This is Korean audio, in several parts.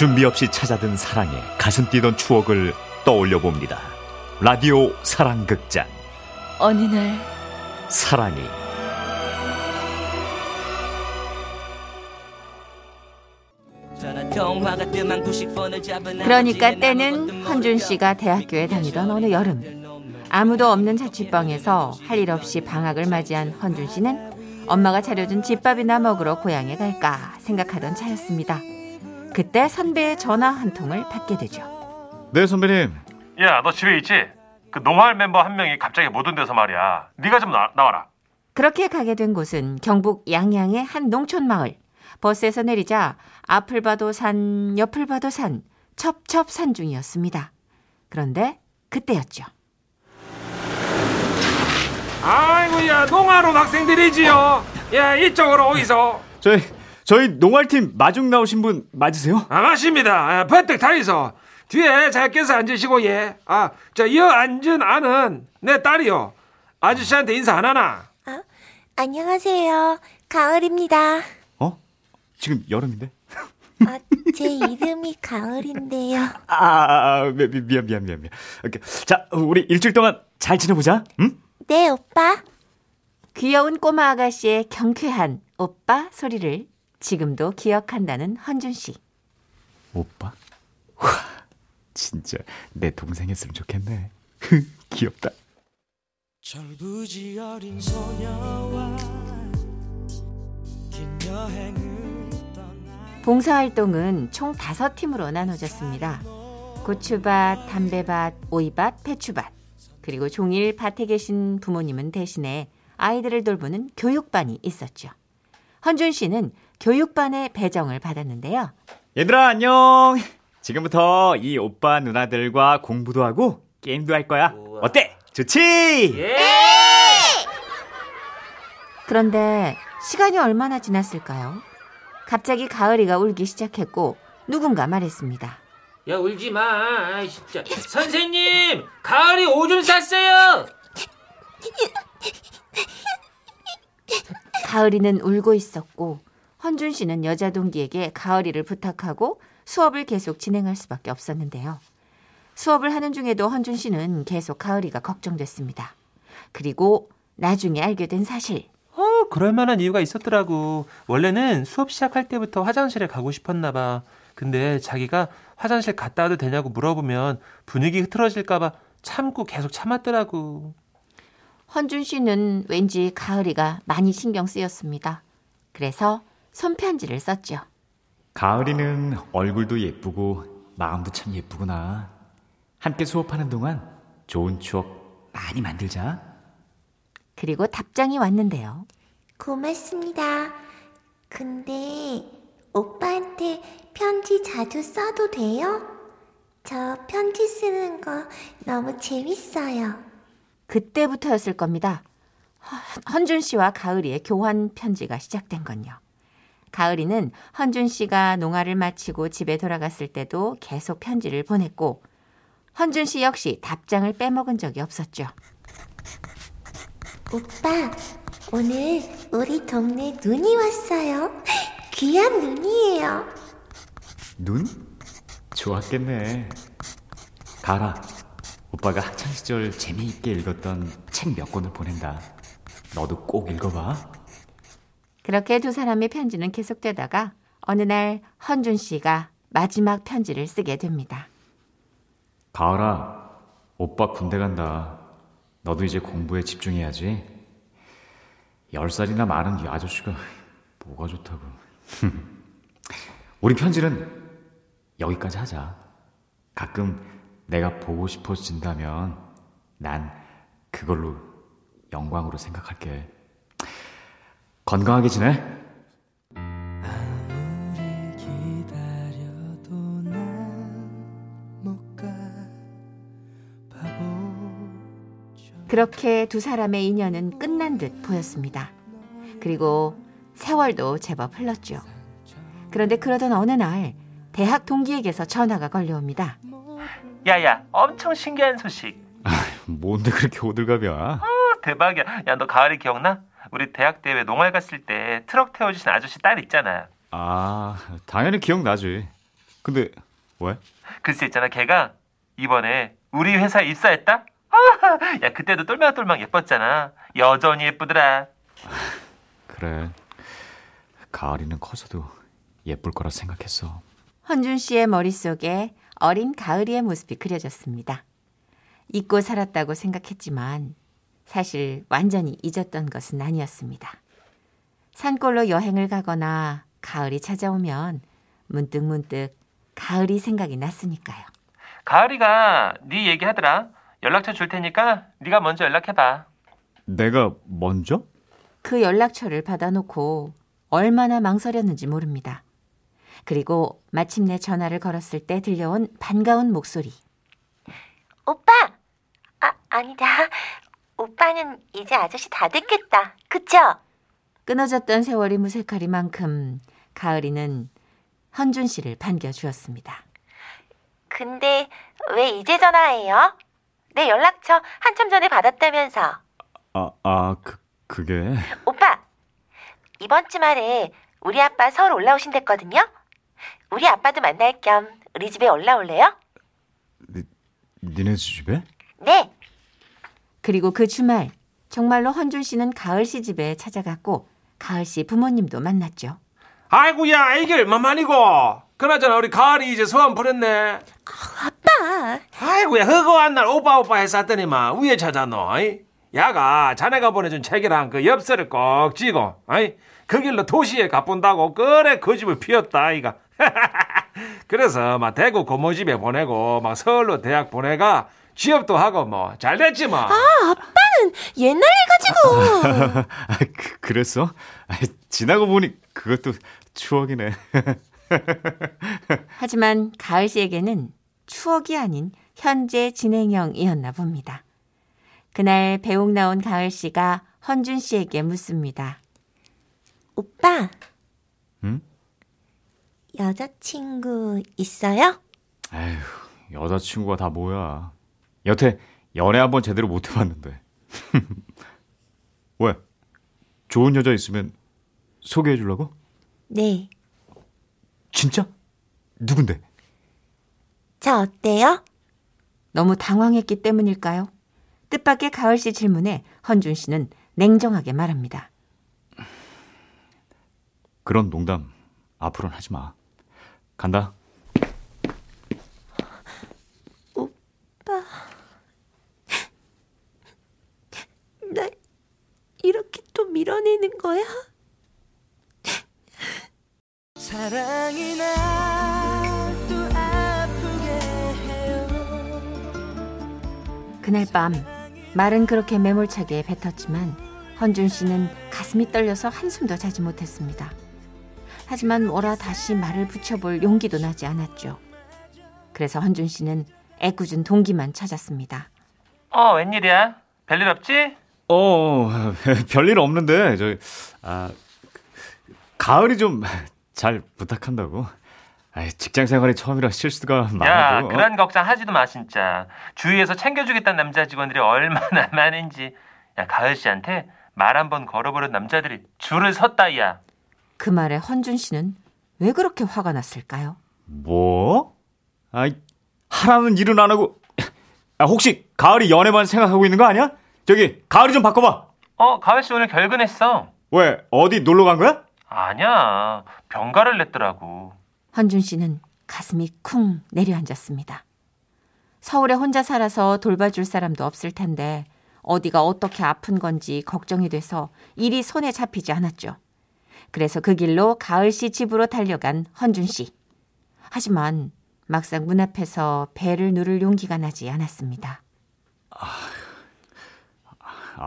준비 없이 찾아든 사랑에 가슴 뛰던 추억을 떠올려 봅니다. 라디오 사랑극장. 어느 날 사랑이 그러니까 때는 헌준 씨가 대학교에 다니던 어느 여름 아무도 없는 자취방에서 할 일 없이 방학을 맞이한 헌준 씨는 엄마가 차려준 집밥이나 먹으러 고향에 갈까 생각하던 차였습니다. 그때 선배의 전화 한 통을 받게 되죠. 네 선배님 야, 너 집에 있지? 그 농활 멤버 한 명이 갑자기 못 온대서 말이야. 네가 좀 나, 나와라. 그렇게 가게 된 곳은 경북 양양의 한 농촌 마을. 버스에서 내리자 앞을 봐도 산, 옆을 봐도 산, 첩첩산 중이었습니다. 그런데 그때였죠. 아이고야 농아론 학생들이지요. 예 이쪽으로 오이소. 저희 저희 농활팀 마중 나오신 분 맞으세요? 아 맞습니다. 아, 버뜩 타이소. 뒤에 잘 껴서 앉으시고 예. 아저 여 앉은 아는 내 딸이요. 아저씨한테 인사 안 하나? 아, 안녕하세요. 가을입니다. 어? 지금 여름인데? 아, 제 이름이 가을인데요. 아, 아, 아 미, 미, 미안 미안 미안 미안. 오케이. 자 우리 일주일 동안 잘 지내보자. 응? 네, 오빠. 귀여운 꼬마 아가씨의 경쾌한 오빠 소리를 지금도 기억한다는 헌준 씨. 오빠? 와 진짜 내 동생이었으면 좋겠네. 귀엽다. 철부지 어린 소녀와 긴 여행을 떠나 봉사활동은 총 다섯 팀으로 나눠졌습니다. 고추밭, 담배밭, 오이밭, 배추밭. 그리고 종일 밭에 계신 부모님은 대신에 아이들을 돌보는 교육반이 있었죠. 헌준 씨는 교육반의 배정을 받았는데요. 얘들아 안녕. 지금부터 이 오빠 누나들과 공부도 하고 게임도 할 거야. 어때? 좋지? 그런데 시간이 얼마나 지났을까요? 갑자기 가을이가 울기 시작했고 누군가 말했습니다. 야 울지 마. 아이, 진짜. 선생님, 가을이 오줌 쌌어요. 가을이는 울고 있었고 헌준 씨는 여자 동기에게 가을이를 부탁하고 수업을 계속 진행할 수밖에 없었는데요. 수업을 하는 중에도 헌준 씨는 계속 가을이가 걱정됐습니다. 그리고 나중에 알게 된 사실. 어, 그럴 만한 이유가 있었더라고. 원래는 수업 시작할 때부터 화장실에 가고 싶었나 봐. 근데 자기가 화장실 갔다 와도 되냐고 물어보면 분위기 흐트러질까 봐 참고 계속 참았더라고. 헌준 씨는 왠지 가을이가 많이 신경 쓰였습니다. 그래서 손편지를 썼죠. 가을이는 얼굴도 예쁘고 마음도 참 예쁘구나. 함께 수업하는 동안 좋은 추억 많이 만들자. 그리고 답장이 왔는데요. 고맙습니다. 근데 오빠한테 편지 자주 써도 돼요? 저 편지 쓰는 거 너무 재밌어요. 그때부터였을 겁니다. 허- 헌준 씨와 가을이의 교환 편지가 시작된 건요. 가을이는 헌준 씨가 농아를 마치고 집에 돌아갔을 때도 계속 편지를 보냈고 헌준 씨 역시 답장을 빼먹은 적이 없었죠. 오빠, 오늘 우리 동네 눈이 왔어요. 귀한 눈이에요. 눈? 좋았겠네. 가라. 오빠가 학창 시절 재미있게 읽었던 책 몇 권을 보낸다. 너도 꼭 읽어봐. 그렇게 두 사람의 편지는 계속되다가 어느 날 헌준 씨가 마지막 편지를 쓰게 됩니다. 가을아, 오빠 군대 간다. 너도 이제 공부에 집중해야지. 열 살이나 많은 이 아저씨가 뭐가 좋다고. 우리 편지는 여기까지 하자. 가끔 내가 보고 싶어진다면 난 그걸로 영광으로 생각할게. 건강하게 지내? 그렇게 두 사람의 인연은 끝난 듯 보였습니다. 그리고 세월도 제법 흘렀죠. 그런데 그러던 어느 날 대학 동기에게서 전화가 걸려옵니다. 야야, 엄청 신기한 소식. 뭔데 그렇게 호들갑이야? 어, 대박이야. 야, 너 가을이 기억나? 우리 대학 대회 농활 갔을 때 트럭 태워주신 아저씨 딸 있잖아. 아, 당연히 기억나지. 근데 왜? 글쎄 있잖아 걔가 이번에 우리 회사에 입사했다? 야 그때도 똘망똘망 예뻤잖아 여전히 예쁘더라 그래. 가을이는 커서도 예쁠 거라 생각했어. 헌준 씨의 머릿속에 어린 가을이의 모습이 그려졌습니다. 잊고 살았다고 생각했지만 사실 완전히 잊었던 것은 아니었습니다. 산골로 여행을 가거나 가을이 찾아오면 문득 문득 가을이 생각이 났으니까요. 가을이가 네 얘기하더라 연락처 줄 테니까 네가 먼저 연락해봐 내가 먼저? 그 연락처를 받아놓고 얼마나 망설였는지 모릅니다. 그리고 마침내 전화를 걸었을 때 들려온 반가운 목소리. 오빠! 아, 아니다. 오빠는 이제 아저씨 다 됐겠다. 그쵸? 끊어졌던 세월이 무색하리만큼 가을이는 헌준 씨를 반겨주었습니다. 근데 왜 이제 전화해요? 내 연락처 한참 전에 받았다면서. 아, 아, 그, 그게. 오빠! 이번 주말에 우리 아빠 서울 올라오신댔거든요? 우리 아빠도 만날 겸 우리 집에 올라올래요? 니네 집에? 네! 그리고 그 주말 정말로 헌준 씨는 가을 씨 집에 찾아갔고 가을 씨 부모님도 만났죠. 아이고야 이게 얼마만이고 그나저나 우리 가을이 이제 소원 부렸네 아빠! 아이고야 허거한 날 오빠 오빠 했었더니만 위에 찾아노? 야가 자네가 보내준 책이랑 그 엽서를 꼭 쥐고 어이? 그 길로 도시에 가본다고 그래 그 집을 피웠다 아이가 그래서 막 대구 고모 집에 보내고 막 서울로 대학 보내가 취업도 하고 뭐 잘 됐지 뭐 옛날 일 가지고! 아, 그, 그랬어? 아, 지나고 보니 그것도 추억이네. 하지만 가을 씨에게는 추억이 아닌 현재 진행형이었나 봅니다. 그날 배웅 나온 가을 씨가 헌준 씨에게 묻습니다. 오빠, 응? 여자친구 있어요? 에휴, 여자친구가 다 뭐야. 여태 연애 한번 제대로 못 해봤는데. 왜? 좋은 여자 있으면 소개해 주려고? 네. 진짜? 누군데? 저 어때요? 너무 당황했기 때문일까요? 뜻밖의 가을 씨 질문에 헌준 씨는 냉정하게 말합니다. 그런 농담 앞으로는 하지 마. 간다. 날 이렇게 또 밀어내는 거야? 사랑이 날또 아프게 해요 그날 밤 말은 그렇게 매몰차게 뱉었지만 헌준 씨는 가슴이 떨려서 한숨도 자지 못했습니다. 하지만 뭐라 다시 말을 붙여볼 용기도 나지 않았죠. 그래서 헌준 씨는 애꿎은 동기만 찾았습니다. 어 웬일이야 별일 없지? 어, 별일 없는데, 저, 아, 가을이 좀 잘 부탁한다고. 아, 직장 생활이 처음이라 실수가 야 많아도. 그런 걱정 하지도 마 진짜 주위에서 챙겨주겠다는 남자 직원들이 얼마나 많은지 야 가을 씨한테 말 한번 걸어보는 남자들이 줄을 섰다 야 그 말에 헌준 씨는 왜 그렇게 화가 났을까요? 뭐? 아이, 하라는 일은 안 하고. 아, 혹시 가을이 연애만 생각하고 있는 거 아니야? 저기, 가을이 좀 바꿔봐. 어 가을 씨 오늘 결근했어 왜, 어디 놀러 간 거야? 아니야 병가를 냈더라고 헌준 씨는 가슴이 쿵 내려앉았습니다. 서울에 혼자 살아서 돌봐줄 사람도 없을 텐데 어디가 어떻게 아픈 건지 걱정이 돼서 일이 손에 잡히지 않았죠. 그래서 그 길로 가을 씨 집으로 달려간 헌준 씨. 하지만 막상 문 앞에서 배를 누를 용기가 나지 않았습니다. 아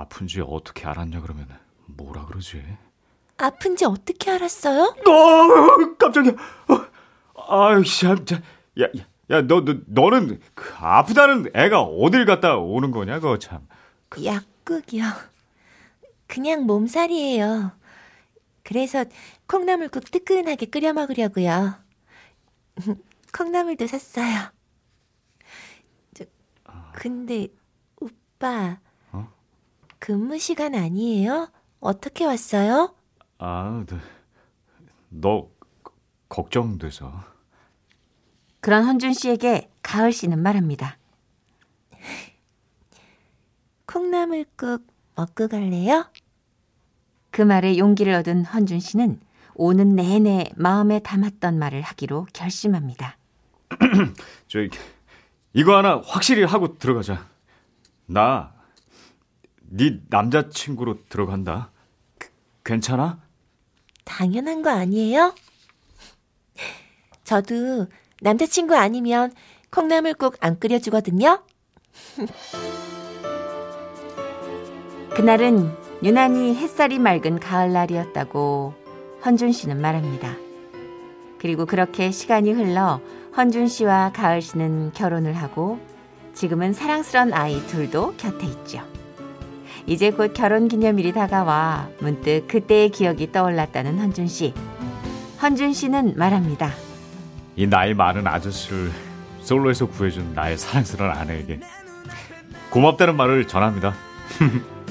픈지 어떻게 알았냐, 그러면. 뭐라 그러지? 아픈지 어떻게 알았어요? 어, 깜짝이야. 어, 아유, 참, 자, 야, 야, 야, 너, 너, 너는 그 아프다는 애가 어딜 갔다 오는 거냐, 그거 참. 약국이요. 그냥 몸살이에요. 그래서 콩나물국 뜨끈하게 끓여 먹으려고요. 콩나물도 샀어요. 저, 근데 오빠 어? 근무 시간 아니에요? 어떻게 왔어요? 아, 너, 너 걱정돼서. 그런 헌준 씨에게 가을 씨는 말합니다. 콩나물국 먹고 갈래요? 그 말에 용기를 얻은 헌준 씨는 오는 내내 마음에 담았던 말을 하기로 결심합니다. 저 이거 하나 확실히 하고 들어가자. 나 네 남자친구로 들어간다. 그- 괜찮아? 당연한 거 아니에요? 저도 남자친구 아니면 콩나물국 안 끓여주거든요. 그날은 유난히 햇살이 맑은 가을날이었다고 헌준 씨는 말합니다. 그리고 그렇게 시간이 흘러 헌준 씨와 가을 씨는 결혼을 하고 지금은 사랑스런 아이 둘도 곁에 있죠. 이제 곧 결혼 기념일이 다가와 문득 그때의 기억이 떠올랐다는 헌준 씨. 헌준 씨는 말합니다. 이 나이 많은 아저씨를 솔로에서 구해준 나의 사랑스러운 아내에게 고맙다는 말을 전합니다.